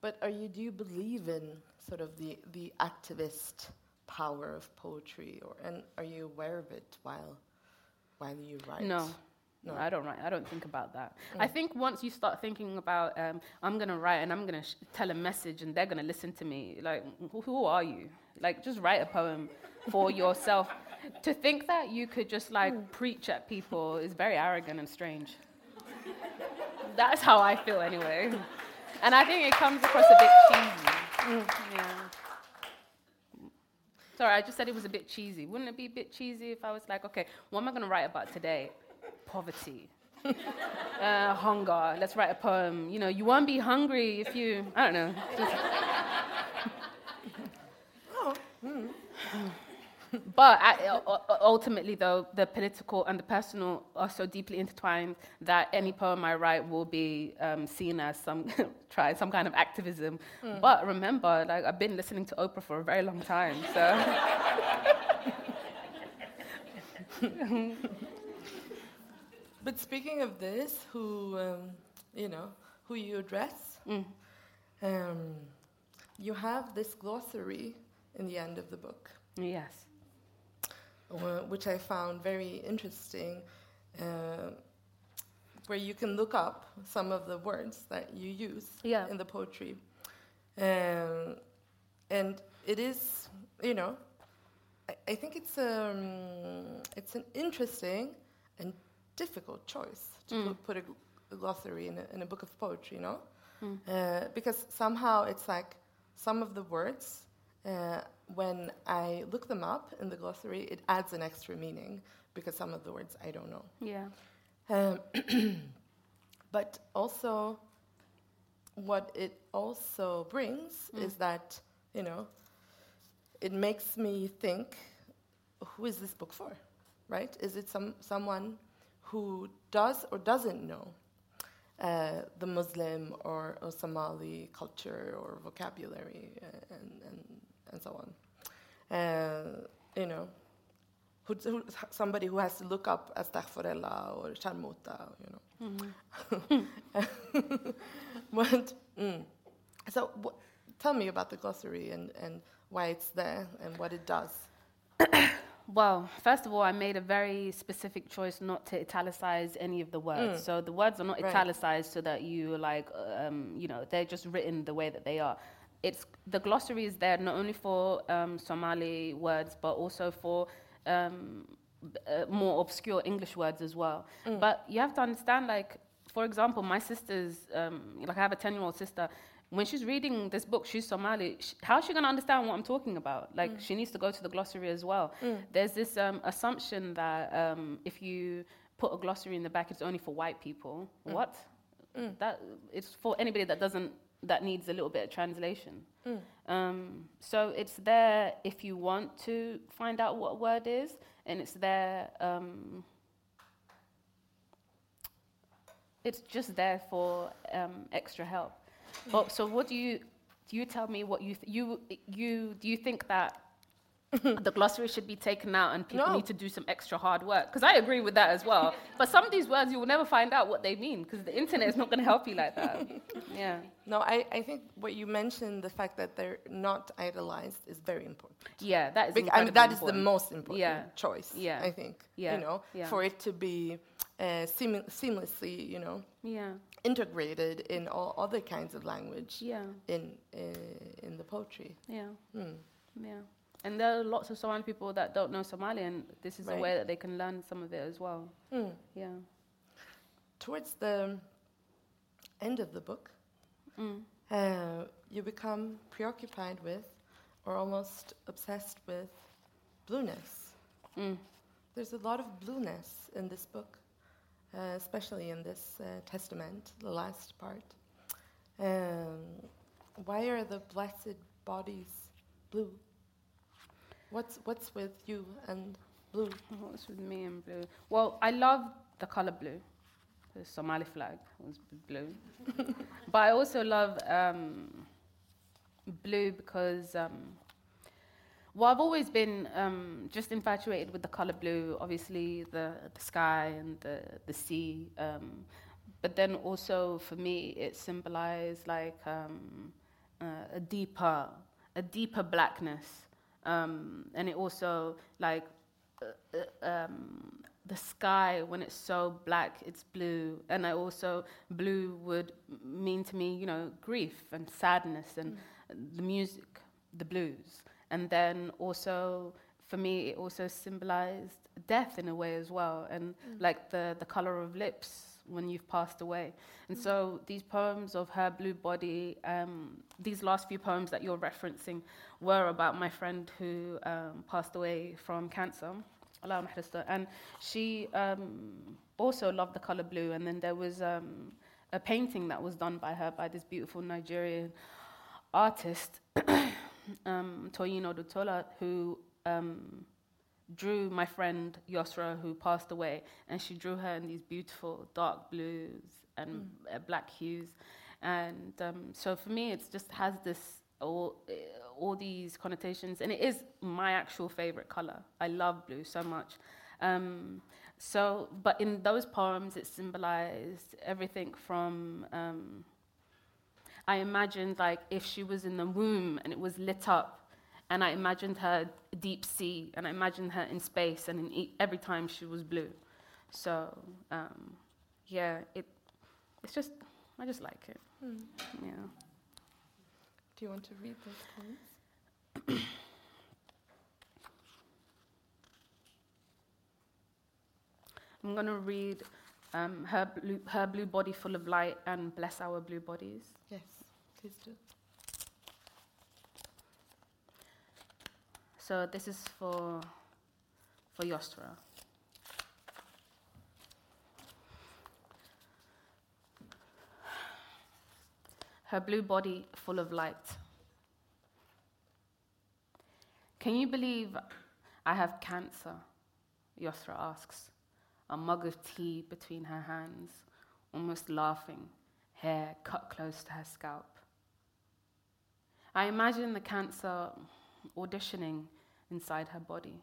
But are you, do you believe in sort of the, the activist power of poetry, or, and are you aware of it while, while you write? No. No. I don't write. I don't think about that. Mm. I think once you start thinking about, um, I'm gonna write and I'm gonna sh- tell a message and they're gonna listen to me. Like, who, who are you? Like, just write a poem for yourself. To think that you could just like mm. preach at people is very arrogant and strange. That's how I feel anyway. And I think it comes across a bit cheesy. Mm. Yeah. Sorry, I just said it was a bit cheesy. Wouldn't it be a bit cheesy if I was like, okay, what am I going to write about today? poverty, uh, hunger. Let's write a poem. You know, you won't be hungry if you, I don't know. oh, mm. but I, ultimately, though, the political and the personal are so deeply intertwined that any poem I write will be um, seen as some try some kind of activism. Mm. But remember, like I've been listening to Oprah for a very long time, so. But speaking of this, who um, you know, who you address, mm. um, you have this glossary in the end of the book. Yes. Which I found very interesting, uh, where you can look up some of the words that you use yeah. in the poetry, um, and it is, you know, I, I think it's um, it's an interesting and difficult choice to mm. put, put a, a, glossary in a, in a book of poetry, you know? Mm. Uh, because somehow it's like some of the words, uh, when I look them up in the glossary, it adds an extra meaning because some of the words I don't know. Yeah. Um, but also, what it also brings mm. is that, you know, it makes me think who is this book for? Right? Is it some someone who does or doesn't know uh, the Muslim or, or, Somali culture or vocabulary and, and, and so on. Uh, you know, who, who, somebody who has to look up Astaghfirullah or Sharmuta, you know. Mm-hmm. but, mm. So, tell me about the glossary and, and why it's there and what it does. Well, first of all, I made a very specific choice not to italicize any of the words. Mm. So the words are not right. italicized so that you like, um, you know, they're just written the way that they are. It's the glossary is there not only for um, Somali words but also for um, uh, more obscure English words as well. Mm. But you have to understand, like, for example, my sister's, um, like, I have a ten-year-old sister when she's reading this book, she's Somali. She, how's she going to understand what I'm talking about? Like, mm. she needs to go to the glossary as well. Mm. There's this um, assumption that um, if you put a glossary in the back, it's only for white people. Mm. What? Mm. That it's for anybody that doesn't that needs a little bit of translation. Mm. Um, so it's there if you want to find out what a word is, and it's there. Um, it's just there for um, extra help. Oh, so what do you do? You tell me what you th- you you do you think that the glossary should be taken out and people no. need to do some extra hard work because I agree with that as well. but some of these words you will never find out what they mean because the internet is not going to help you like that. yeah. No, I, I think what you mentioned, the fact that they're not idolized, is very important. Yeah, that is. Bec- I mean, that important. is the most important yeah. choice. Yeah. I think. Yeah. You know, yeah. for it to be uh, seam- seamlessly, you know. Yeah integrated in all other kinds of language yeah. in uh, in the poetry. Yeah. Mm. Yeah. And there are lots of Somali people that don't know Somali, and this is right. a way that they can learn some of it as well. Mm. Yeah. Towards the end of the book, mm. uh, you become preoccupied with, or almost obsessed with, blueness. Mm. There's a lot of blueness in this book. Uh, especially in this uh, testament, the last part. Um, why are the blessed bodies blue? What's what's with you and blue? What's with me and blue? Well, I love the color blue. The Somali flag was blue, but I also love um, blue because um, well, I've always been um, just infatuated with the color blue. Obviously, the the sky and the the sea. Um, but then also for me, it symbolized like um, uh, a deeper a deeper blackness, um, and it also like. Uh, uh, um, the sky when it's so black it's blue and i also blue would mean to me you know grief and sadness and mm. the music the blues and then also, for me, it also symbolized death in a way as well, and mm. like the, the color of lips when you've passed away. And mm. so these poems of her blue body, um, these last few poems that you're referencing, were about my friend who um, passed away from cancer. And she um, also loved the color blue. And then there was um, a painting that was done by her by this beautiful Nigerian artist um, Toyin Odutola, who um, drew my friend Yosra, who passed away, and she drew her in these beautiful dark blues and mm. uh, black hues. And um, so for me, it just has this all, uh, all these connotations, and it is my actual favorite color. I love blue so much. Um, so, but in those poems, it symbolized everything from um, I imagined like if she was in the womb and it was lit up, and I imagined her deep sea, and I imagined her in space, and in e- every time she was blue. So um, yeah, it it's just I just like it. Mm. Yeah. Do you want to read those poems? I'm going to read um, her, blue, her blue body full of light and bless our blue bodies. Yes, please do. So this is for for Yosra. Her blue body full of light. Can you believe I have cancer? Yosra asks a mug of tea between her hands, almost laughing, hair cut close to her scalp. I imagine the cancer auditioning inside her body,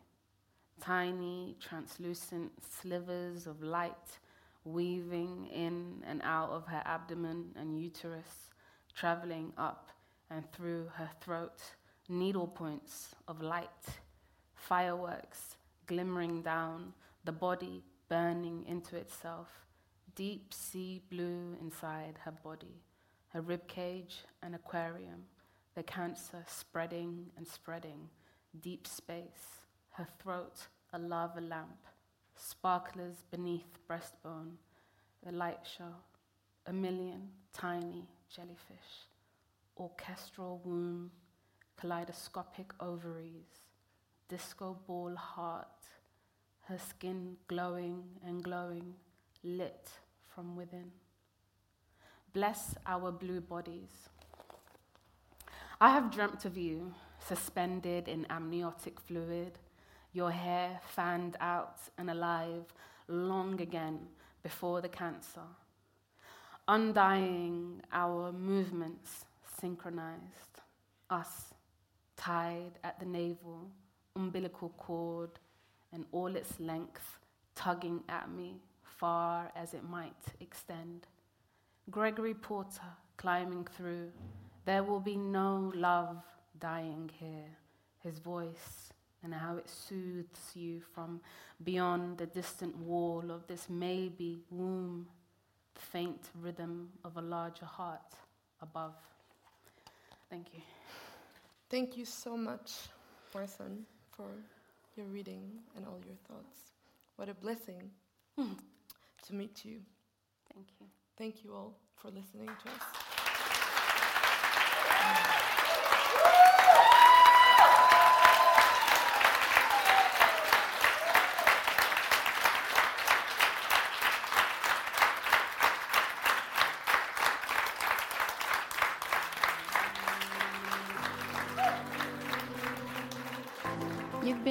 tiny, translucent slivers of light weaving in and out of her abdomen and uterus, traveling up and through her throat, needle points of light, fireworks glimmering down, the body burning into itself, deep sea blue inside her body, her rib cage an aquarium, the cancer spreading and spreading, deep space, her throat a lava lamp, sparklers beneath breastbone, a light show, a million tiny jellyfish, orchestral womb, kaleidoscopic ovaries, disco ball heart, her skin glowing and glowing, lit from within. Bless our blue bodies. I have dreamt of you, suspended in amniotic fluid, your hair fanned out and alive long again before the cancer. Undying our movements synchronized, us tied at the navel, umbilical cord, and all its length tugging at me far as it might extend. Gregory Porter climbing through, there will be no love dying here. His voice and how it soothes you from beyond the distant wall of this maybe womb, the faint rhythm of a larger heart above. Thank you. Thank you so much, Warsan, for your reading and all your thoughts. What a blessing mm. to meet you. Thank you. Thank you all for listening to us.